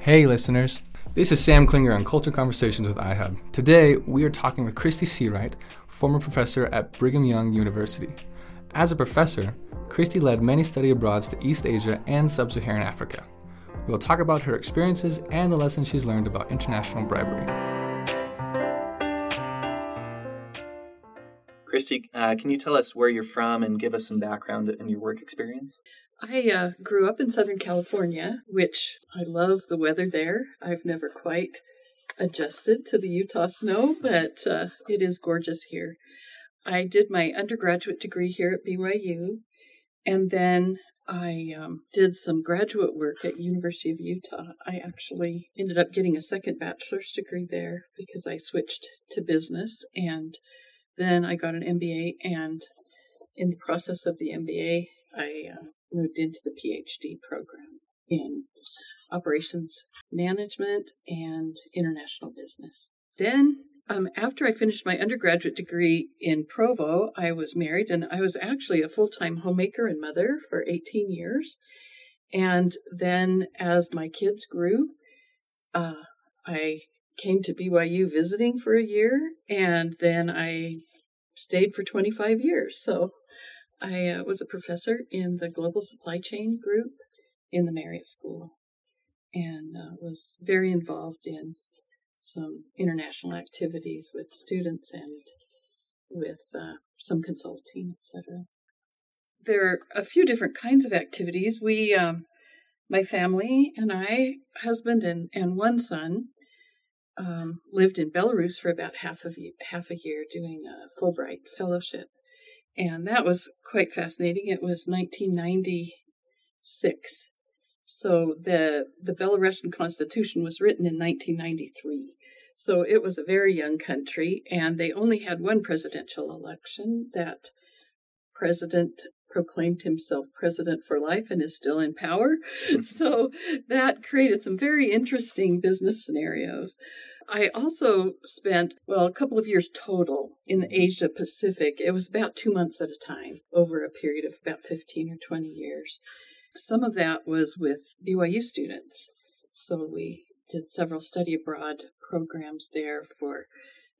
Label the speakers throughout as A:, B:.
A: Hey, listeners. This is Sam Klinger on Culture Conversations with iHub. Today, we are talking with Christy Seawright, former professor at Brigham Young University. As a professor, Christy led many study abroads to East Asia and Sub Saharan Africa. We will talk about her experiences and the lessons she's learned about international bribery.
B: Christy, uh, can you tell us where you're from and give us some background in your work experience?
C: I uh, grew up in Southern California, which I love the weather there. I've never quite adjusted to the Utah snow, but uh, it is gorgeous here. I did my undergraduate degree here at BYU, and then I um, did some graduate work at University of Utah. I actually ended up getting a second bachelor's degree there because I switched to business, and then I got an MBA. And in the process of the MBA, I uh, moved into the PhD program in operations management and international business. Then, um, after I finished my undergraduate degree in Provo, I was married and I was actually a full time homemaker and mother for 18 years. And then, as my kids grew, uh, I came to BYU visiting for a year, and then I stayed for 25 years. So I uh, was a professor in the global supply chain group in the Marriott School and uh, was very involved in some international activities with students and with uh, some consulting, etc. There are a few different kinds of activities. We, um, my family and I, husband and, and one son, um, lived in Belarus for about half of half a year doing a Fulbright fellowship and that was quite fascinating. It was 1996. So the the Belarusian Constitution was written in 1993. So it was a very young country, and they only had one presidential election. That president proclaimed himself president for life and is still in power. so that created some very interesting business scenarios. I also spent, well, a couple of years total in the Asia Pacific. It was about two months at a time over a period of about 15 or 20 years. Some of that was with BYU students. So we did several study abroad programs there for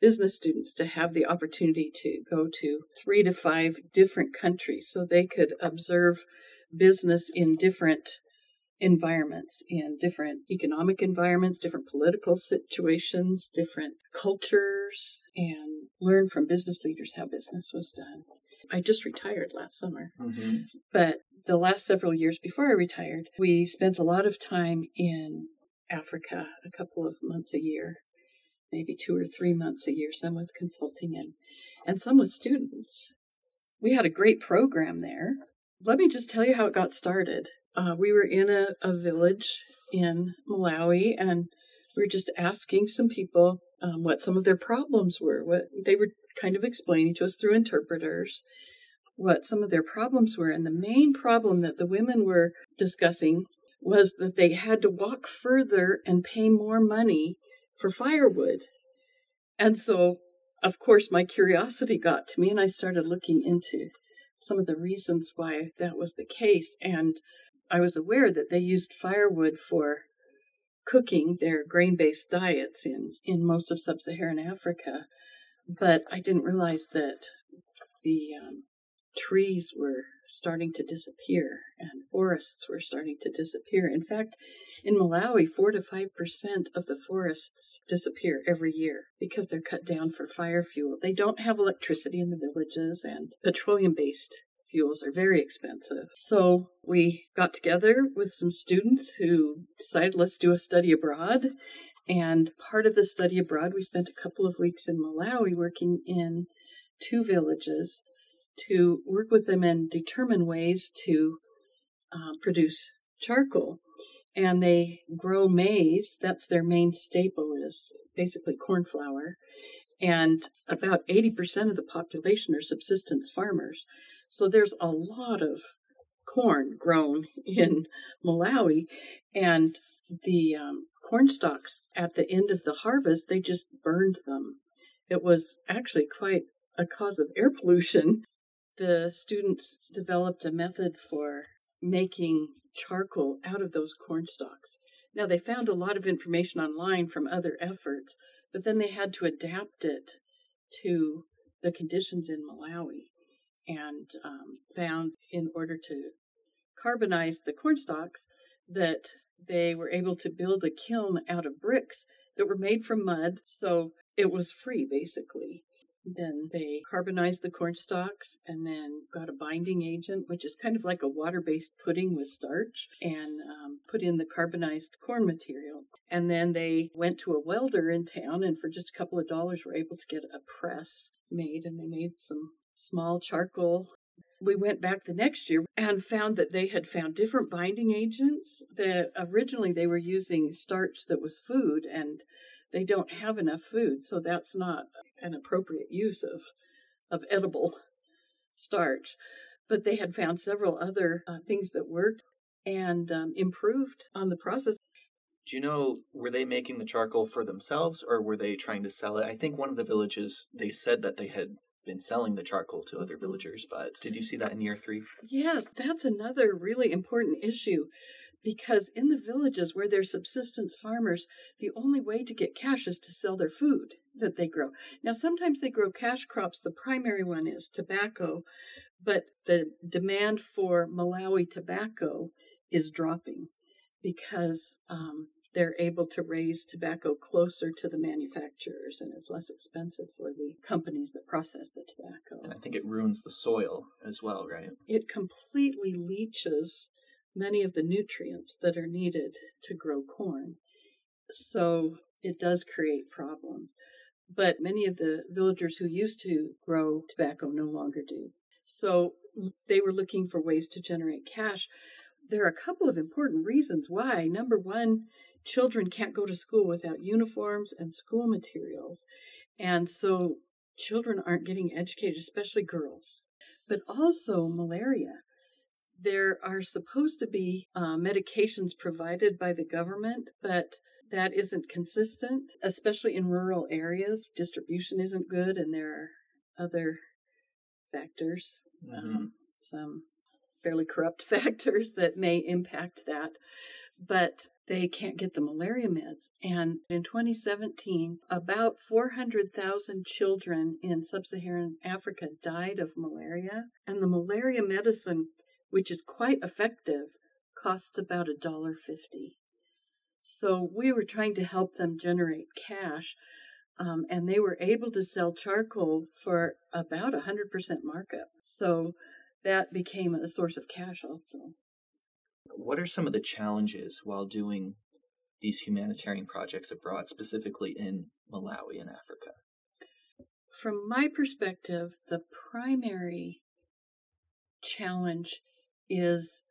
C: business students to have the opportunity to go to three to five different countries so they could observe business in different environments and different economic environments, different political situations, different cultures, and learn from business leaders how business was done. I just retired last summer, mm-hmm. but the last several years before I retired, we spent a lot of time in Africa, a couple of months a year, maybe two or three months a year, some with consulting and, and some with students. We had a great program there. Let me just tell you how it got started uh, we were in a, a village in Malawi and we were just asking some people um, what some of their problems were. What they were kind of explaining to us through interpreters what some of their problems were. And the main problem that the women were discussing was that they had to walk further and pay more money for firewood. And so, of course, my curiosity got to me, and I started looking into some of the reasons why that was the case. And I was aware that they used firewood for cooking their grain based diets in, in most of sub Saharan Africa, but I didn't realize that the um, trees were starting to disappear and forests were starting to disappear. In fact, in Malawi, 4 to 5% of the forests disappear every year because they're cut down for fire fuel. They don't have electricity in the villages, and petroleum based fuels are very expensive. So we got together with some students who decided let's do a study abroad. And part of the study abroad, we spent a couple of weeks in Malawi working in two villages to work with them and determine ways to uh, produce charcoal. And they grow maize, that's their main staple, is basically corn flour. And about 80% of the population are subsistence farmers. So there's a lot of corn grown in Malawi, and the um, corn stalks at the end of the harvest, they just burned them. It was actually quite a cause of air pollution. The students developed a method for making charcoal out of those corn stalks. Now, they found a lot of information online from other efforts, but then they had to adapt it to the conditions in Malawi and um, found in order to carbonize the corn stalks that they were able to build a kiln out of bricks that were made from mud. So it was free basically. Then they carbonized the corn stalks and then got a binding agent, which is kind of like a water based pudding with starch, and um, put in the carbonized corn material. And then they went to a welder in town and for just a couple of dollars were able to get a press made and they made some small charcoal. We went back the next year and found that they had found different binding agents that originally they were using starch that was food and they don't have enough food so that's not an appropriate use of of edible starch. But they had found several other uh, things that worked and um, improved on the process.
B: Do you know were they making the charcoal for themselves or were they trying to sell it? I think one of the villages they said that they had been selling the charcoal to other villagers, but did you see that in year three?
C: Yes, that's another really important issue because in the villages where they're subsistence farmers, the only way to get cash is to sell their food that they grow. Now, sometimes they grow cash crops. The primary one is tobacco, but the demand for Malawi tobacco is dropping because um, they're able to raise tobacco closer to the manufacturers and it's less expensive for the companies that process the tobacco.
B: And I think it ruins the soil as well, right?
C: It completely leaches many of the nutrients that are needed to grow corn. So it does create problems. But many of the villagers who used to grow tobacco no longer do. So they were looking for ways to generate cash. There are a couple of important reasons why. Number one, children can't go to school without uniforms and school materials. And so children aren't getting educated, especially girls. But also malaria. There are supposed to be uh, medications provided by the government, but that isn't consistent, especially in rural areas. Distribution isn't good, and there are other factors, mm-hmm. um, some fairly corrupt factors that may impact that but they can't get the malaria meds. And in 2017, about 400,000 children in sub Saharan Africa died of malaria. And the malaria medicine, which is quite effective, costs about a dollar fifty. So we were trying to help them generate cash, um, and they were able to sell charcoal for about a hundred percent markup. So that became a source of cash also.
B: What are some of the challenges while doing these humanitarian projects abroad, specifically in Malawi and Africa?
C: From my perspective, the primary challenge is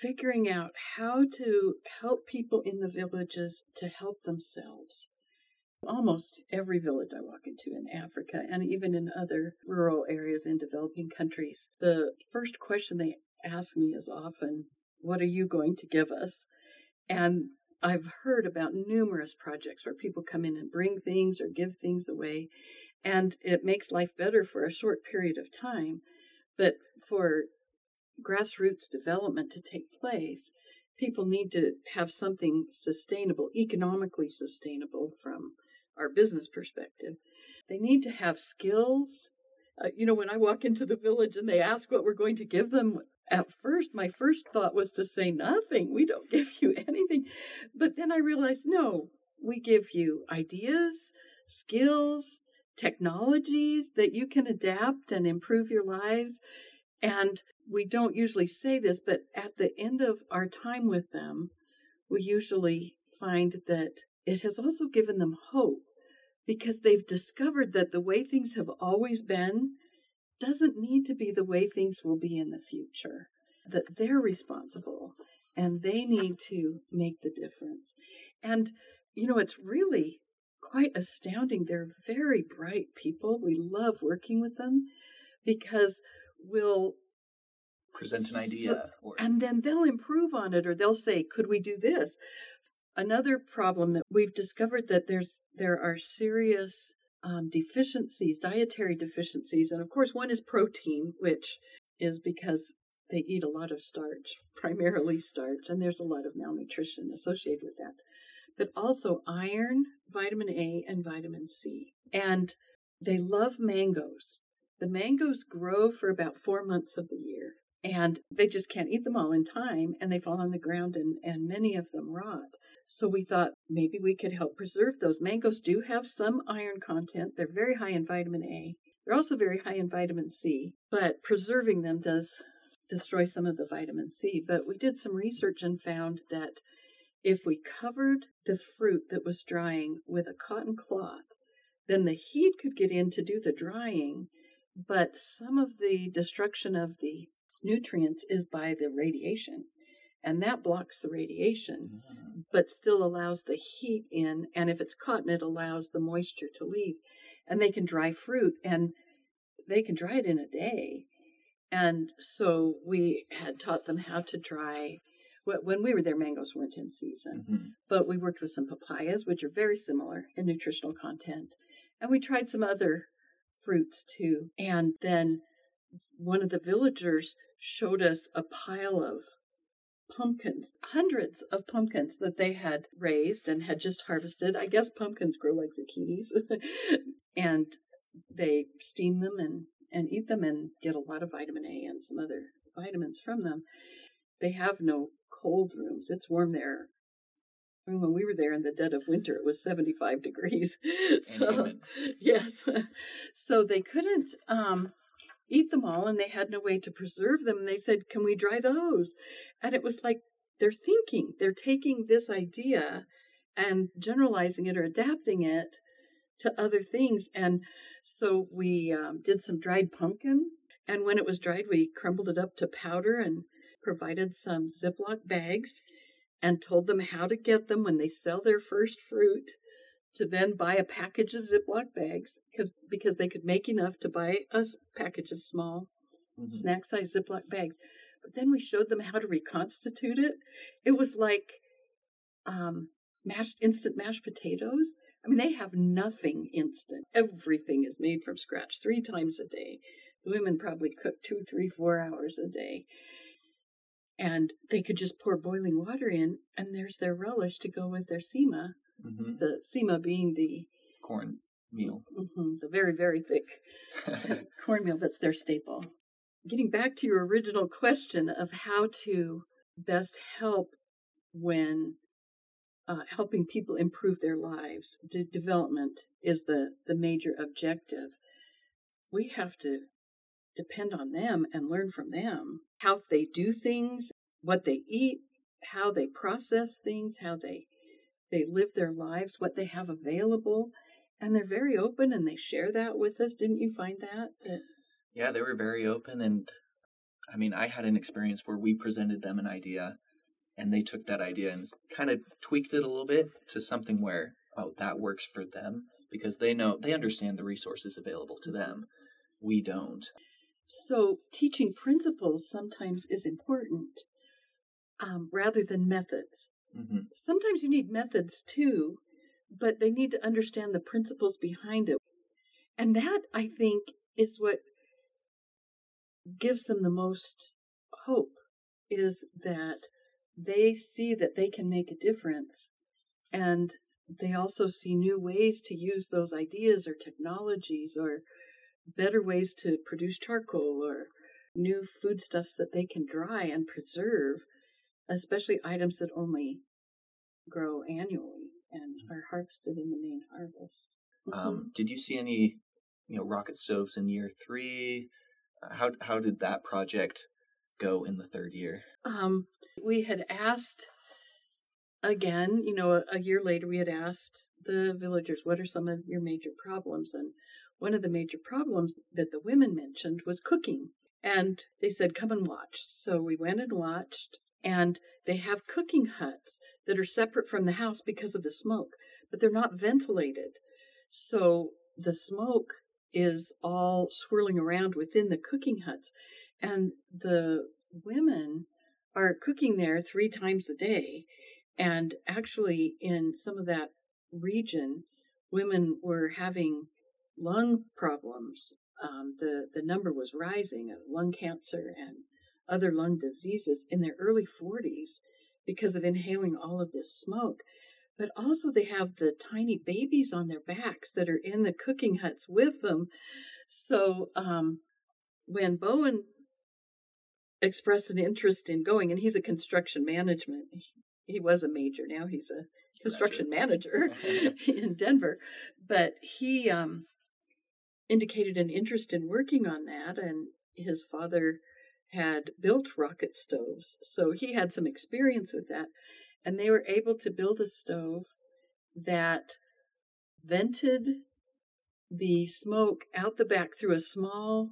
C: figuring out how to help people in the villages to help themselves. Almost every village I walk into in Africa and even in other rural areas in developing countries, the first question they ask me is often, what are you going to give us? And I've heard about numerous projects where people come in and bring things or give things away, and it makes life better for a short period of time. But for grassroots development to take place, people need to have something sustainable, economically sustainable from our business perspective. They need to have skills. Uh, you know, when I walk into the village and they ask what we're going to give them, at first, my first thought was to say nothing. We don't give you anything. But then I realized no, we give you ideas, skills, technologies that you can adapt and improve your lives. And we don't usually say this, but at the end of our time with them, we usually find that it has also given them hope because they've discovered that the way things have always been doesn't need to be the way things will be in the future, that they're responsible and they need to make the difference. And, you know, it's really quite astounding. They're very bright people. We love working with them because we'll
B: present an idea
C: or... and then they'll improve on it or they'll say could we do this another problem that we've discovered that there's there are serious um, deficiencies, dietary deficiencies. And of course, one is protein, which is because they eat a lot of starch, primarily starch, and there's a lot of malnutrition associated with that. But also iron, vitamin A, and vitamin C. And they love mangoes. The mangoes grow for about four months of the year, and they just can't eat them all in time, and they fall on the ground, and, and many of them rot. So we thought maybe we could help preserve those. Mangoes do have some iron content, they're very high in vitamin A. They're also very high in vitamin C, but preserving them does destroy some of the vitamin C. But we did some research and found that if we covered the fruit that was drying with a cotton cloth, then the heat could get in to do the drying, but some of the destruction of the nutrients is by the radiation. And that blocks the radiation, mm-hmm. but still allows the heat in. And if it's cotton, it allows the moisture to leave. And they can dry fruit, and they can dry it in a day. And so we had taught them how to dry. When we were there, mangoes weren't in season, mm-hmm. but we worked with some papayas, which are very similar in nutritional content. And we tried some other fruits too. And then one of the villagers showed us a pile of pumpkins, hundreds of pumpkins that they had raised and had just harvested. I guess pumpkins grow like zucchinis. and they steam them and, and eat them and get a lot of vitamin A and some other vitamins from them. They have no cold rooms. It's warm there I mean, when we were there in the dead of winter, it was 75 degrees. so, yes. So they couldn't um, eat them all and they had no way to preserve them. And they said, Can we dry those? And it was like they're thinking, they're taking this idea and generalizing it or adapting it to other things. And so we um, did some dried pumpkin. And when it was dried, we crumbled it up to powder and provided some Ziploc bags and told them how to get them when they sell their first fruit to then buy a package of Ziploc bags because they could make enough to buy a package of small mm-hmm. snack size Ziploc bags. But then we showed them how to reconstitute it. It was like um, mashed instant mashed potatoes. I mean, they have nothing instant. Everything is made from scratch three times a day. The women probably cook two, three, four hours a day and they could just pour boiling water in, and there's their relish to go with their sema. Mm-hmm. The sema being the
B: corn meal,
C: mm-hmm, the very very thick cornmeal that's their staple. Getting back to your original question of how to best help when uh, helping people improve their lives, De- development is the the major objective. We have to depend on them and learn from them how they do things, what they eat, how they process things, how they they live their lives, what they have available, and they're very open and they share that with us. Didn't you find that? that...
B: Yeah, they were very open and I mean, I had an experience where we presented them an idea and they took that idea and kind of tweaked it a little bit to something where oh, that works for them because they know they understand the resources available to them. We don't.
C: So, teaching principles sometimes is important um, rather than methods. Mm-hmm. Sometimes you need methods too, but they need to understand the principles behind it. And that, I think, is what gives them the most hope is that they see that they can make a difference and they also see new ways to use those ideas or technologies or better ways to produce charcoal or new foodstuffs that they can dry and preserve, especially items that only grow annually and mm-hmm. are harvested in the main harvest.
B: Mm-hmm. Um, did you see any, you know, rocket stoves in year three? Uh, how how did that project go in the third year?
C: Um, we had asked again, you know, a, a year later, we had asked the villagers, "What are some of your major problems?" and one of the major problems that the women mentioned was cooking. And they said, come and watch. So we went and watched, and they have cooking huts that are separate from the house because of the smoke, but they're not ventilated. So the smoke is all swirling around within the cooking huts. And the women are cooking there three times a day. And actually, in some of that region, women were having lung problems. Um, the the number was rising of lung cancer and other lung diseases in their early 40s because of inhaling all of this smoke. But also, they have the tiny babies on their backs that are in the cooking huts with them. So, um, when Bowen expressed an interest in going, and he's a construction management, he was a major, now he's a construction manager in Denver, but he um, indicated an interest in working on that, and his father had built rocket stoves, so he had some experience with that, and they were able to build a stove that vented the smoke out the back through a small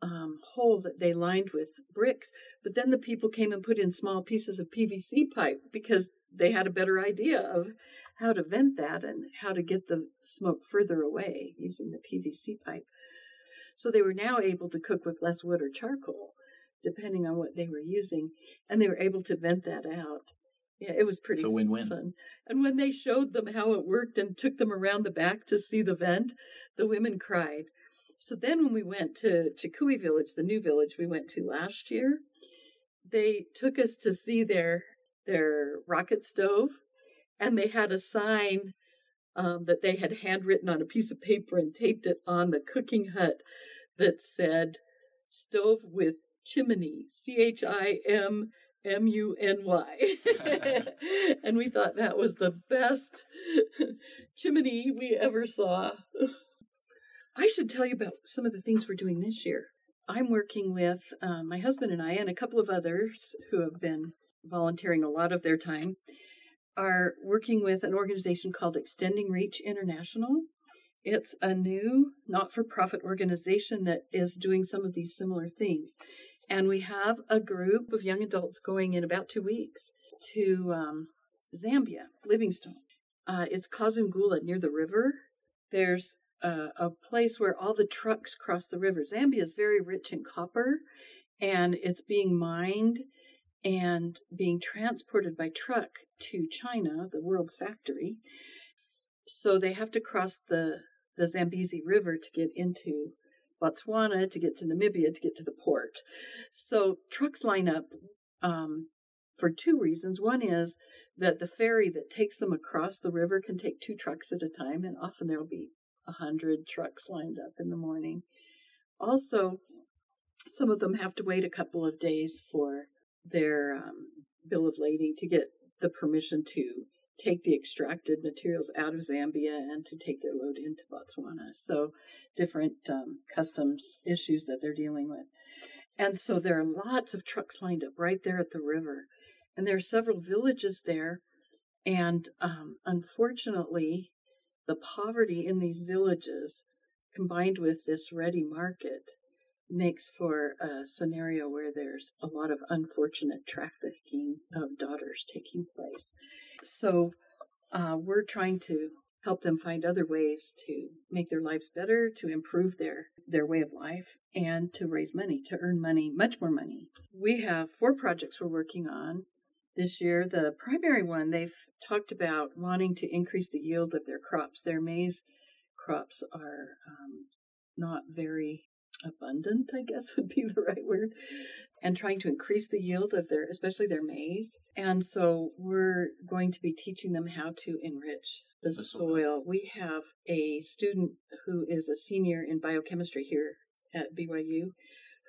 C: um, hole that they lined with bricks. But then the people came and put in small pieces of PVC pipe because they had a better idea of how to vent that and how to get the smoke further away using the PVC pipe. So they were now able to cook with less wood or charcoal, depending on what they were using, and they were able to vent that out. Yeah, it was pretty
B: it's a win-win.
C: fun. And when they showed them how it worked and took them around the back to see the vent, the women cried. So then when we went to Chikui Village, the new village we went to last year, they took us to see their their rocket stove and they had a sign um, that they had handwritten on a piece of paper and taped it on the cooking hut that said stove with chimney c h i m M U N Y. and we thought that was the best chimney we ever saw. I should tell you about some of the things we're doing this year. I'm working with uh, my husband and I, and a couple of others who have been volunteering a lot of their time, are working with an organization called Extending Reach International. It's a new not for profit organization that is doing some of these similar things. And we have a group of young adults going in about two weeks to um, Zambia, Livingstone. Uh, it's Kazungula near the river. There's a place where all the trucks cross the river. Zambia is very rich in copper and it's being mined and being transported by truck to China, the world's factory. So they have to cross the, the Zambezi River to get into Botswana, to get to Namibia, to get to the port. So trucks line up um, for two reasons. One is that the ferry that takes them across the river can take two trucks at a time, and often there will be a hundred trucks lined up in the morning. Also, some of them have to wait a couple of days for their um, bill of lading to get the permission to take the extracted materials out of Zambia and to take their load into Botswana. So, different um, customs issues that they're dealing with. And so, there are lots of trucks lined up right there at the river. And there are several villages there. And um, unfortunately, the poverty in these villages combined with this ready market makes for a scenario where there's a lot of unfortunate trafficking of daughters taking place. So uh, we're trying to help them find other ways to make their lives better, to improve their, their way of life, and to raise money, to earn money, much more money. We have four projects we're working on this year. The primary one, they've talked about wanting to increase the yield of their crops. Their maize crops are um, not very abundant, I guess would be the right word, and trying to increase the yield of their, especially their maize. And so we're going to be teaching them how to enrich the, the soil. soil. We have a student who is a senior in biochemistry here at BYU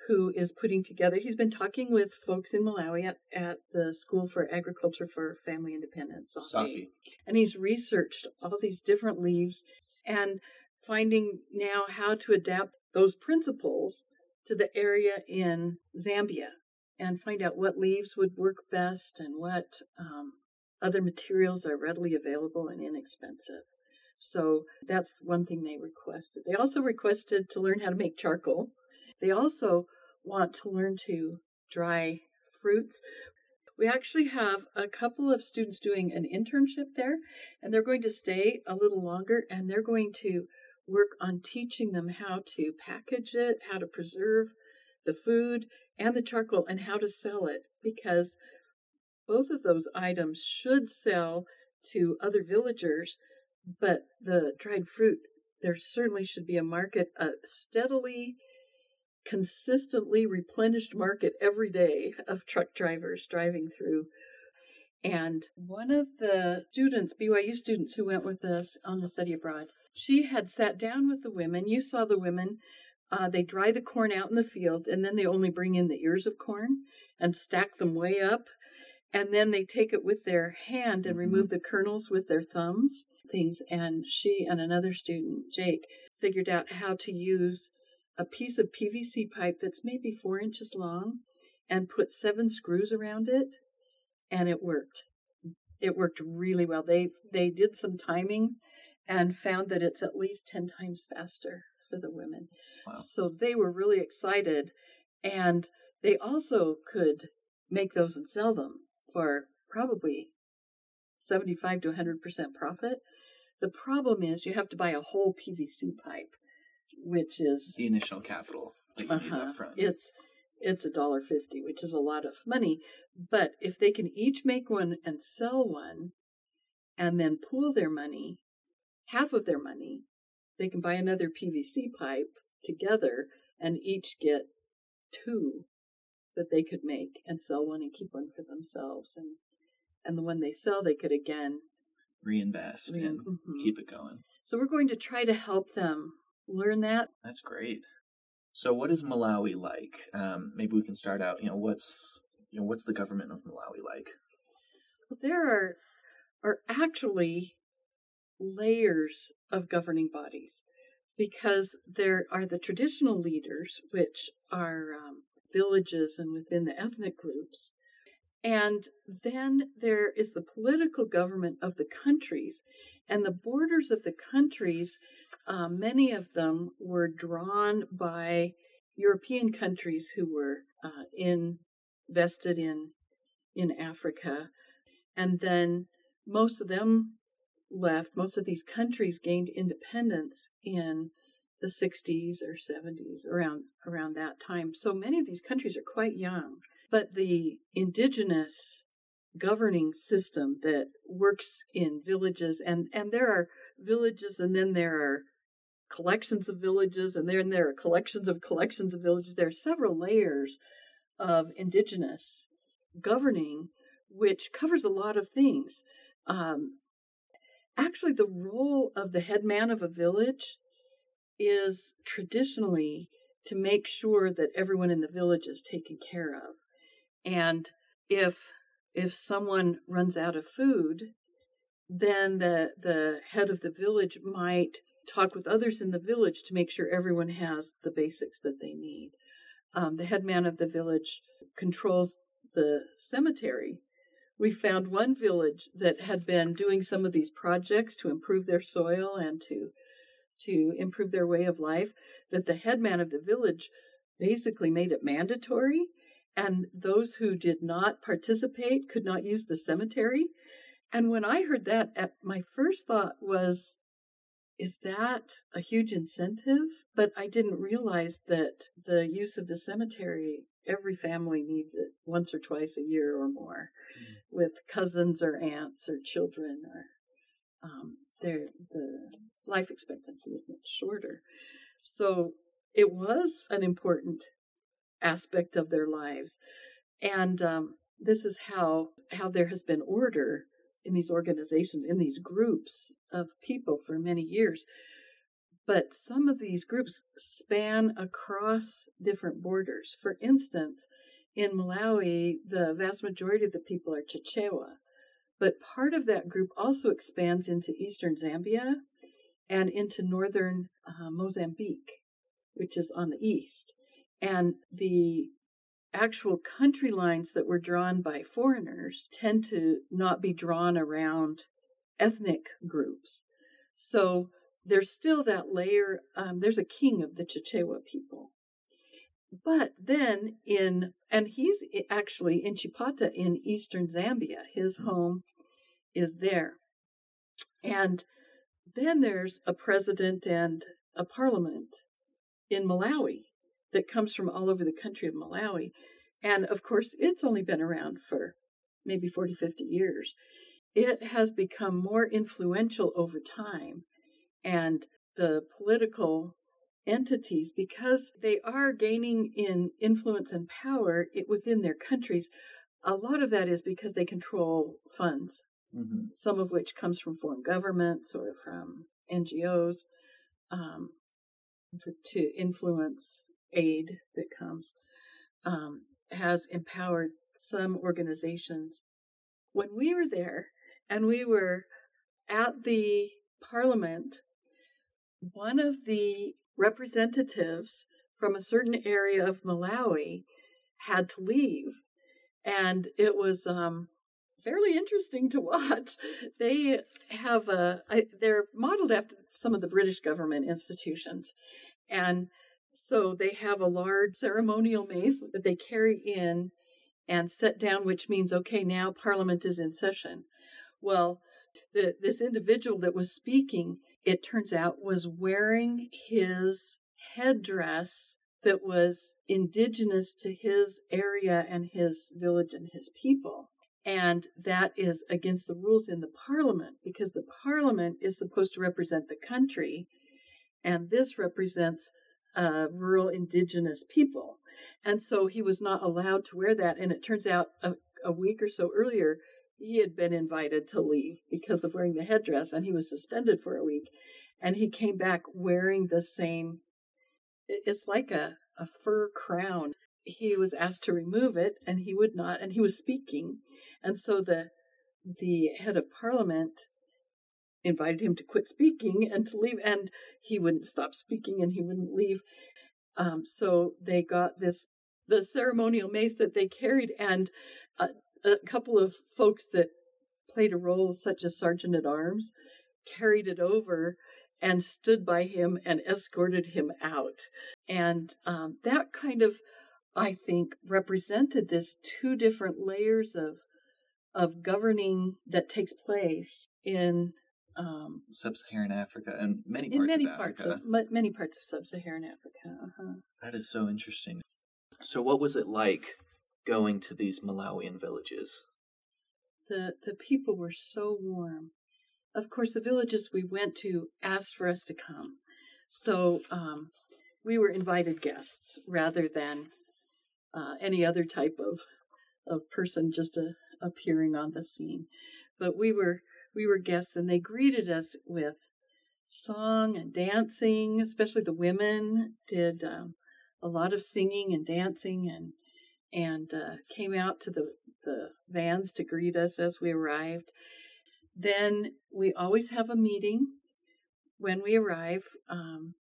C: who is putting together, he's been talking with folks in Malawi at, at the School for Agriculture for Family Independence,
B: SAFI.
C: And he's researched all these different leaves and finding now how to adapt those principles to the area in Zambia and find out what leaves would work best and what um, other materials are readily available and inexpensive. So that's one thing they requested. They also requested to learn how to make charcoal. They also want to learn to dry fruits. We actually have a couple of students doing an internship there, and they're going to stay a little longer and they're going to work on teaching them how to package it, how to preserve the food and the charcoal, and how to sell it because both of those items should sell to other villagers, but the dried fruit, there certainly should be a market, a steadily consistently replenished market every day of truck drivers driving through. And one of the students, BYU students who went with us on the study abroad, she had sat down with the women. You saw the women. Uh, they dry the corn out in the field, and then they only bring in the ears of corn and stack them way up. And then they take it with their hand and
B: Mm-hmm.
C: remove the kernels with their thumbs, things. And she and another student, Jake, figured out how to use a piece of PVC pipe that's maybe four inches long and put seven screws around it, and it worked. It worked really well. They they did some timing and found that it's at least ten times faster for the women.
B: Wow.
C: So they were really excited, and they also could make those and sell them for probably seventy-five to hundred percent profit. The problem is you have to buy a whole PVC pipe, which is
B: The initial capital
C: uh-huh. It's it's a dollar fifty, which is a lot of money. But if they can each make one and sell one, and then pool their money, half of their money, they can buy another PVC pipe together and each get two that they could make and sell one and keep one for themselves and and the one they sell they could again
B: Reinvest
C: Rein-
B: and
C: mhm.
B: keep it going.
C: so we're going to try to help them learn that
B: That's great. So, what is Malawi like? Um, maybe we can start out. You know, what's you know what's the government of Malawi like?
C: Well, there are are actually layers of governing bodies because there are the traditional leaders, which are um, villages and within the ethnic groups. And then there is the political government of the countries. And the borders of the countries, uh, many of them were drawn by European countries who were uh, invested in, in Africa. And then most of them left, most of these countries gained independence in the 60s or 70s, around, around that time. So many of these countries are quite young. But the indigenous governing system that works in villages, and, and there are villages, and then there are collections of villages, and then there are collections of collections of villages. There are several layers of indigenous governing, which covers a lot of things. Um, actually, the role of the headman of a village is traditionally to make sure that everyone in the village is taken care of. And if if someone runs out of food, then the the head of the village might talk with others in the village to make sure everyone has the basics that they need. Um, the headman of the village controls the cemetery. We found one village that had been doing some of these projects to improve their soil and to to improve their way of life. That the headman of the village basically made it mandatory, and those who did not participate could not use the cemetery. And when I heard that, at my first thought was, is that a huge incentive? But I didn't realize that the use of the cemetery, every family needs it once or twice a year or more with cousins or aunts or children or um, their the life expectancy is much shorter. So it was an important aspect of their lives, and um, this is how how there has been order in these organizations in these groups of people for many years. But some of these groups span across different borders. For instance, in Malawi, the vast majority of the people are Chichewa, but part of that group also expands into eastern Zambia and into northern uh, Mozambique, which is on the east. And the actual country lines that were drawn by foreigners tend to not be drawn around ethnic groups. So there's still that layer, um, there's a king of the Chichewa people. But then in, and he's actually in Chipata in eastern Zambia, his home is there. And then there's a president and a parliament in Malawi that comes from all over the country of Malawi. And of course, it's only been around for maybe 40, 50 years. It has become more influential over time, and the political entities because they are gaining in influence and power within their countries. A lot of that is because they control funds, mm-hmm. some of which comes from foreign governments or from NGOs um, to, to, influence aid that comes, um, has empowered some organizations. When we were there and we were at the parliament, one of the representatives from a certain area of Malawi had to leave. And it was um, fairly interesting to watch. They have a, they're modeled after some of the British government institutions. And so they have a large ceremonial mace that they carry in and set down, which means, okay, now Parliament is in session. Well, the, this individual that was speaking it turns out, was wearing his headdress that was indigenous to his area and his village and his people. And that is against the rules in the parliament because the parliament is supposed to represent the country, and this represents uh, rural indigenous people. And so he was not allowed to wear that. And it turns out a, a week or so earlier, he had been invited to leave because of wearing the headdress and he was suspended for a week and he came back wearing the same it's like a, a fur crown. He was asked to remove it and he would not and he was speaking and so the the head of parliament invited him to quit speaking and to leave and he wouldn't stop speaking and he wouldn't leave. Um, so they got this the ceremonial mace that they carried and uh, a couple of folks that played a role, such as Sergeant at Arms, carried it over and stood by him and escorted him out. And um, that kind of, I think, represented this two different layers of of governing that takes place in um,
B: sub-Saharan Africa and many parts
C: in many
B: of
C: parts
B: Africa.
C: of many parts of sub-Saharan Africa. Uh-huh.
B: That is so interesting. So, what was it like going to these Malawian villages?
C: The the people were so warm. Of course, the villages we went to asked for us to come, so um, we were invited guests rather than uh, any other type of of person just a, uh, appearing on the scene. But we were we were guests, and they greeted us with song and dancing. Especially the women did um, a lot of singing and dancing and and uh, came out to the, the vans to greet us as we arrived. Then we always have a meeting when we arrive um,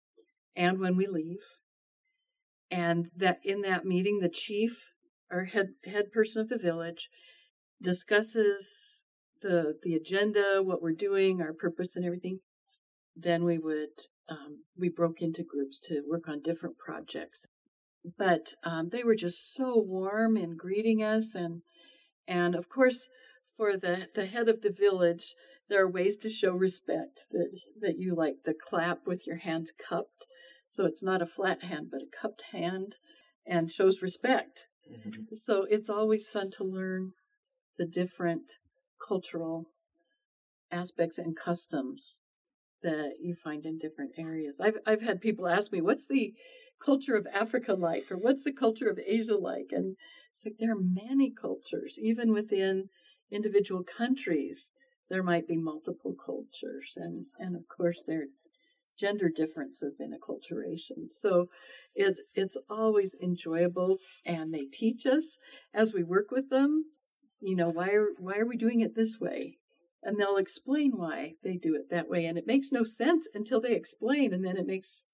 C: and when we leave. And that in that meeting, the chief or head head person of the village discusses the the agenda, what we're doing, our purpose, and everything. Then we would um, we broke into groups to work on different projects but um, they were just so warm in greeting us and and of course for the the head of the village there are ways to show respect that that you like the clap with your hands cupped. So it's not a flat hand but a cupped hand and shows respect. Mm-hmm. so it's always fun to learn the different cultural aspects and customs that you find in different areas. I've i've had people ask me what's the culture of Africa like, or what's the culture of Asia like? And it's like there are many cultures, even within individual countries. There might be multiple cultures, and and of course there are gender differences in acculturation. So it's it's always enjoyable, and they teach us as we work with them. You know why are why are we doing it this way? And they'll explain why they do it that way, and it makes no sense until they explain, and then it makes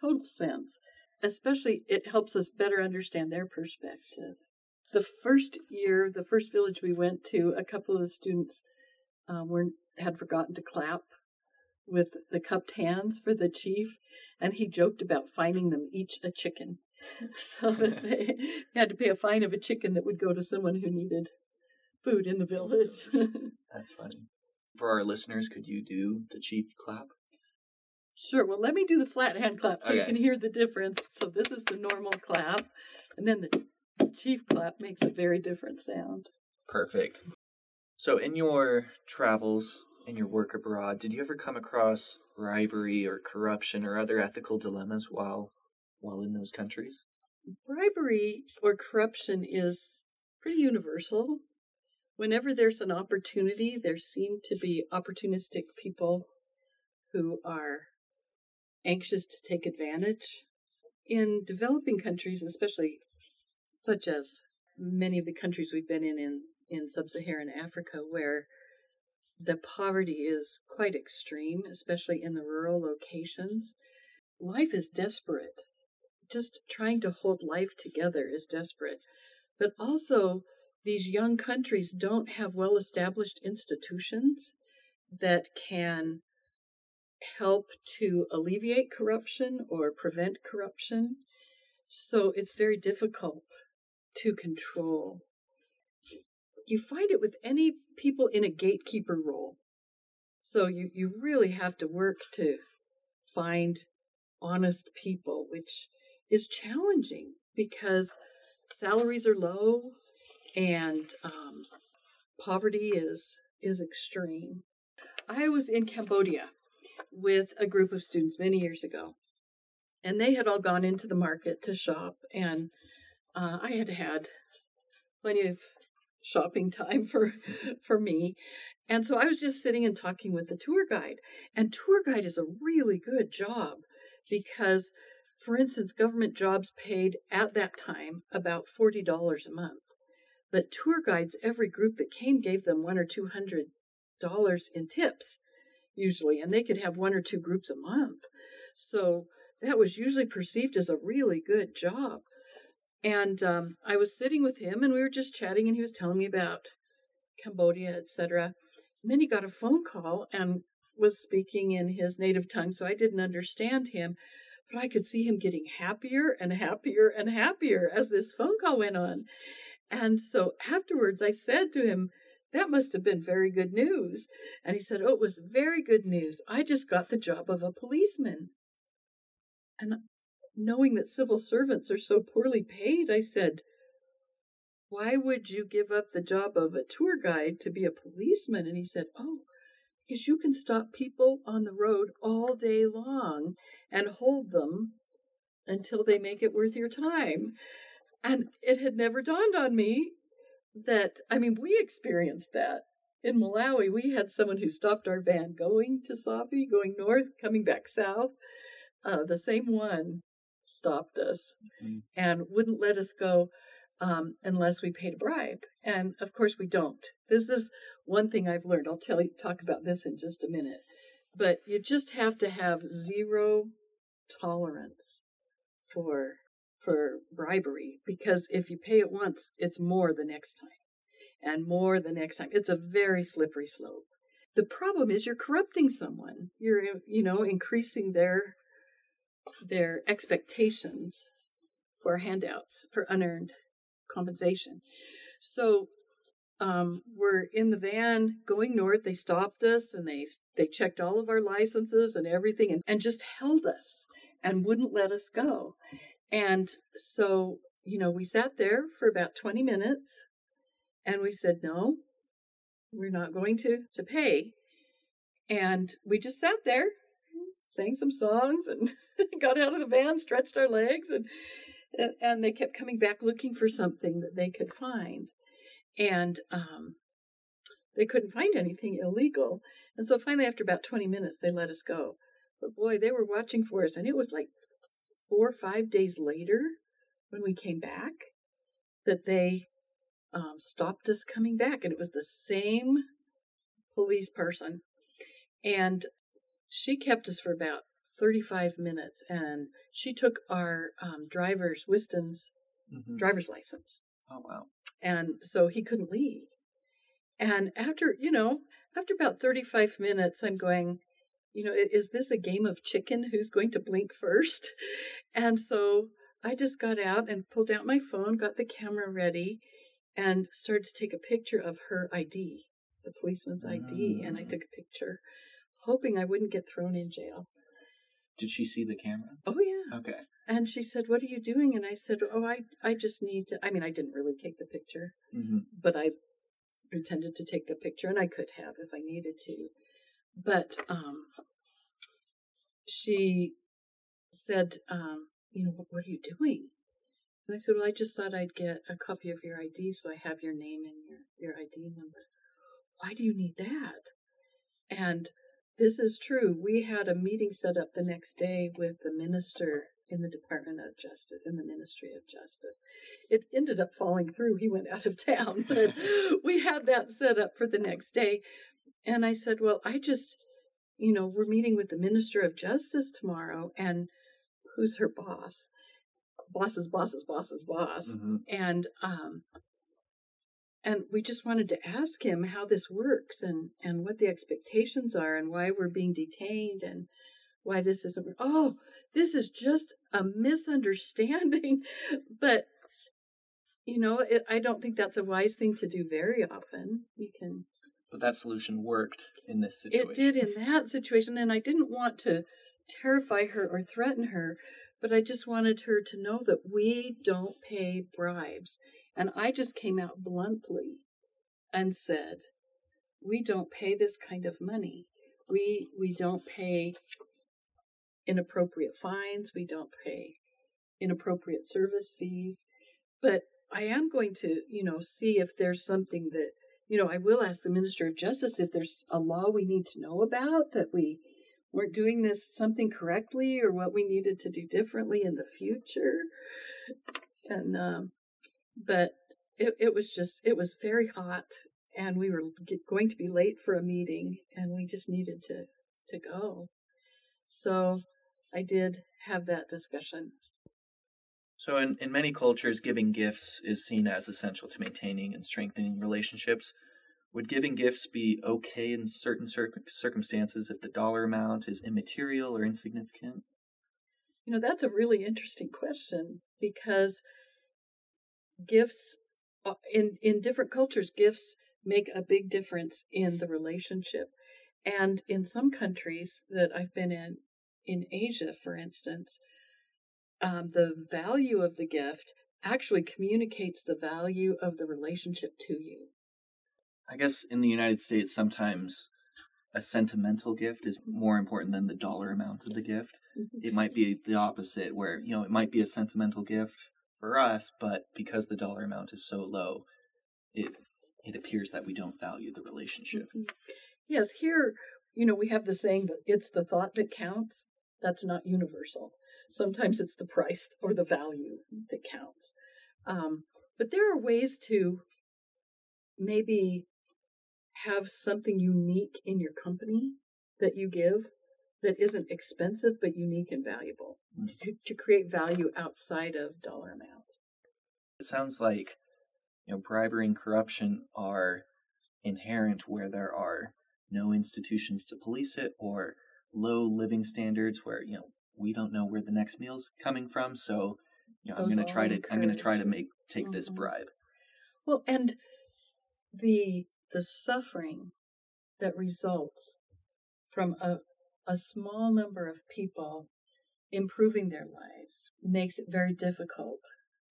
C: total sense. Especially, it helps us better understand their perspective. The first year, the first village we went to, a couple of the students um, were had forgotten to clap with the cupped hands for the chief, and he joked about finding them each a chicken, so that they had to pay a fine of a chicken that would go to someone who needed food in the village.
B: That's funny. For our listeners, could you do the chief clap?
C: Sure. Well, let me do the flat hand clap so okay. you can hear the difference. So this is the normal clap, and then the chief clap makes a very different sound.
B: Perfect. So, in your travels and your work abroad, did you ever come across bribery or corruption or other ethical dilemmas while while in those countries?
C: Bribery or corruption is pretty universal. Whenever there's an opportunity, there seem to be opportunistic people who are anxious to take advantage. In developing countries, especially such as many of the countries we've been in in, in sub Saharan Africa, where the poverty is quite extreme, especially in the rural locations. Life is desperate. Just trying to hold life together is desperate. But also, these young countries don't have well established institutions that can help to alleviate corruption or prevent corruption. So it's very difficult to control you find it with any people in a gatekeeper role. So you, you really have to work to find honest people, which is challenging because salaries are low and um, poverty is is extreme. I was in Cambodia with a group of students many years ago, and they had all gone into the market to shop, and uh, I had had plenty of shopping time for for me. And so I was just sitting and talking with the tour guide. And tour guide is a really good job because for instance, government jobs paid at that time about $40 a month. But tour guides, every group that came gave them one or two hundred dollars in tips, usually, and they could have one or two groups a month. So that was usually perceived as a really good job. And um, I was sitting with him and we were just chatting and he was telling me about Cambodia, etc. And then he got a phone call and was speaking in his native tongue, so I didn't understand him. But I could see him getting happier and happier and happier as this phone call went on. And so afterwards, I said to him, That must have been very good news. And he said, Oh, it was very good news. I just got the job of a policeman. And knowing that civil servants are so poorly paid, I said, Why would you give up the job of a tour guide to be a policeman? And he said, Oh, because you can stop people on the road all day long and hold them until they make it worth your time. And it had never dawned on me that, I mean, we experienced that. In Malawi, we had someone who stopped our van going to Safi, going north, coming back south. Uh, the same one stopped us mm-hmm. and wouldn't let us go um, unless we paid a bribe. And of course, we don't. This is one thing I've learned. I'll tell you, talk about this in just a minute. But you just have to have zero tolerance for for bribery because if you pay it once, it's more the next time, and more the next time. It's a very slippery slope. The problem is you're corrupting someone. You're you know increasing their their expectations for handouts for unearned compensation. So um, we're in the van going north. They stopped us and they they checked all of our licenses and everything and, and just held us and wouldn't let us go. And so, you know, we sat there for about 20 minutes and we said, no, we're not going to, to pay. And we just sat there sang some songs and got out of the van, stretched our legs, and and they kept coming back looking for something that they could find, and um, they couldn't find anything illegal. And so finally, after about twenty minutes, they let us go. But boy, they were watching for us, and it was like four or five days later when we came back that they um, stopped us coming back, and it was the same police person. And she kept us for about 35 minutes and she took our um, driver's, Wiston's mm-hmm. driver's license.
B: Oh, wow.
C: And so he couldn't leave. And after, you know, after about 35 minutes, I'm going, you know, is this a game of chicken? Who's going to blink first? And so I just got out and pulled out my phone, got the camera ready, and started to take a picture of her ID, the policeman's ID. And I mm. took a picture hoping I wouldn't get thrown in jail.
B: Did she see the camera?
C: Oh yeah.
B: Okay.
C: And she said, "What are you doing?" And I said, "Oh, I I just need to." I mean, I didn't really take the picture, mm-hmm. but I pretended to take the picture, and I could have if I needed to. But um, she said, um, you know, what, what are you doing? And I said, well, I just thought I'd get a copy of your ID so I have your name and your, your ID number. Why do you need that? And this is true. We had a meeting set up the next day with the minister in the Department of Justice, in the Ministry of Justice. It ended up falling through. He went out of town, but we had that set up for the next day. And I said, Well, I just, you know, we're meeting with the Minister of Justice tomorrow, and who's her boss? Boss's boss's boss's boss.
B: Mhm.
C: And, um, and we just wanted to ask him how this works and, and what the expectations are and why we're being detained and why this isn't. Oh, this is just a misunderstanding. But, you know, it, I don't think that's a wise thing to do very often. You can
B: But that solution worked in this situation.
C: it did in that situation, and I didn't want to terrify her or threaten her, but I just wanted her to know that we don't pay bribes. And I just came out bluntly and said, we don't pay this kind of money. We we don't pay inappropriate fines, we don't pay inappropriate service fees, but I am going to, you know, see if there's something that you know, I will ask the Minister of Justice if there's a law we need to know about that we weren't doing this something correctly or what we needed to do differently in the future. And, um, but it, it was just, it was very hot and we were going to be late for a meeting and we just needed to, to go. So I did have that discussion.
B: So, in, in many cultures, giving gifts is seen as essential to maintaining and strengthening relationships. Would giving gifts be okay in certain cir- circumstances if the dollar amount is immaterial or insignificant?
C: You know, that's a really interesting question because gifts uh, in in different cultures gifts make a big difference in the relationship. And in some countries that I've been in in Asia, for instance, um, the value of the gift actually communicates the value of the relationship to you.
B: I guess in the United States, sometimes a sentimental gift is more important than the dollar amount of the gift. It might be the opposite, where, you know, it might be a sentimental gift for us, but because the dollar amount is so low, it it appears that we don't value the relationship.
C: Mhm. Yes, here, you know, we have the saying that it's the thought that counts. That's not universal. Sometimes it's the price or the value that counts. Um, but there are ways to maybe have something unique in your company that you give that isn't expensive but unique and valuable
B: Mhm.
C: to, to create value outside of dollar amounts.
B: It sounds like you know bribery and corruption are inherent where there are no institutions to police it or low living standards where you know we don't know where the next meal's coming from so you know i'm going to try to i'm going to try to make take this
C: Mhm.
B: bribe
C: Well, and the the suffering that results from a a small number of people improving their lives makes it very difficult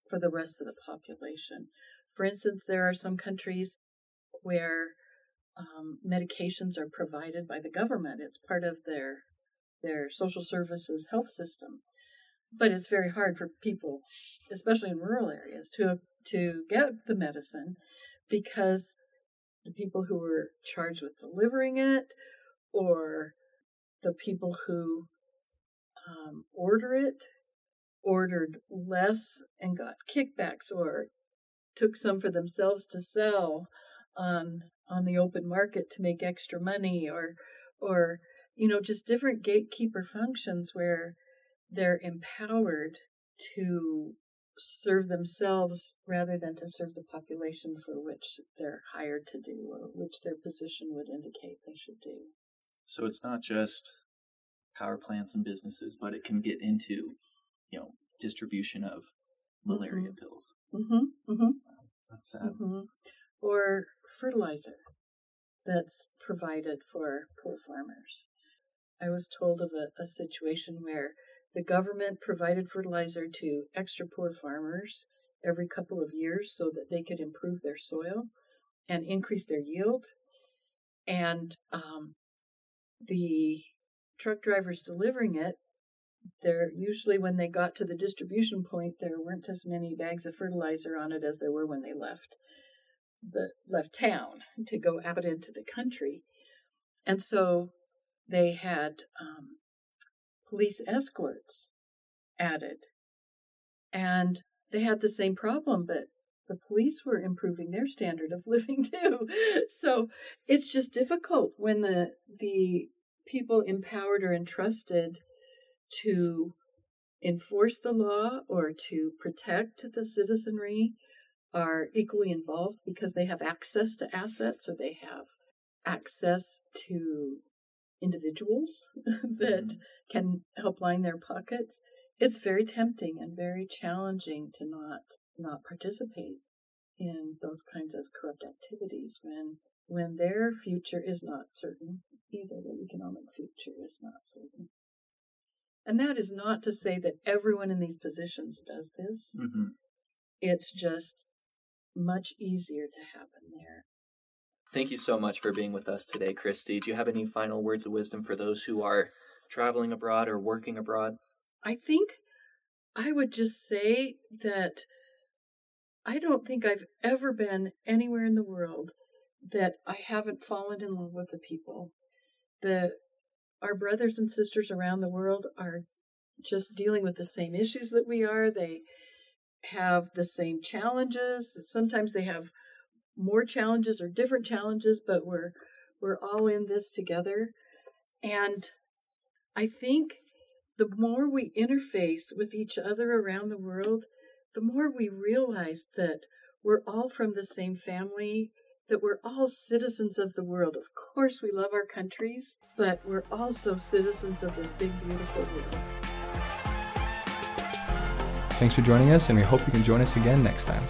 C: for the rest of the population. For instance, there are some countries where um, medications are provided by the government. It's part of their their social services health system, but it's very hard for people, especially in rural areas, to to get the medicine because the people who were charged with delivering it or the people who um, order it ordered less and got kickbacks or took some for themselves to sell on on the open market to make extra money or or you know just different gatekeeper functions where they're empowered to serve themselves rather than to serve the population for which they're hired to do or which their position would indicate they should do.
B: so it's not just power plants and businesses but it can get into you know distribution of malaria pills
C: Mm-hmm. Mm-hmm.
B: that's sad
C: hmm Or fertilizer that's provided for poor farmers. I was told of a, a situation where the government provided fertilizer to extra poor farmers every couple of years so that they could improve their soil and increase their yield. And um, the truck drivers delivering it, there usually when they got to the distribution point, there weren't as many bags of fertilizer on it as there were when they left the left town to go out into the country, and so they had um, police escorts added, and they had the same problem, but the police were improving their standard of living too. So it's just difficult when the the people empowered or entrusted to enforce the law or to protect the citizenry are equally involved because they have access to assets or they have access to individuals that mm-hmm. can help line their pockets it's very tempting and very challenging to not not participate in those kinds of corrupt activities when when their future is not certain either their economic future is not certain and that is not to say that everyone in these positions does this mm-hmm. it's just much easier to happen there
B: thank you so much for being with us today christy do you have any final words of wisdom for those who are traveling abroad or working abroad
C: i think i would just say that I don't think I've ever been anywhere in the world that I haven't fallen in love with the people. The our brothers and sisters around the world are just dealing with the same issues that we are. They have the same challenges. Sometimes they have more challenges or different challenges, but we're we're all in this together. And I think the more we interface with each other around the world, the more we realize that we're all from the same family, that we're all citizens of the world. Of course, we love our countries, but we're also citizens of this big, beautiful world.
A: Thanks for joining us, and we hope you can join us again next time.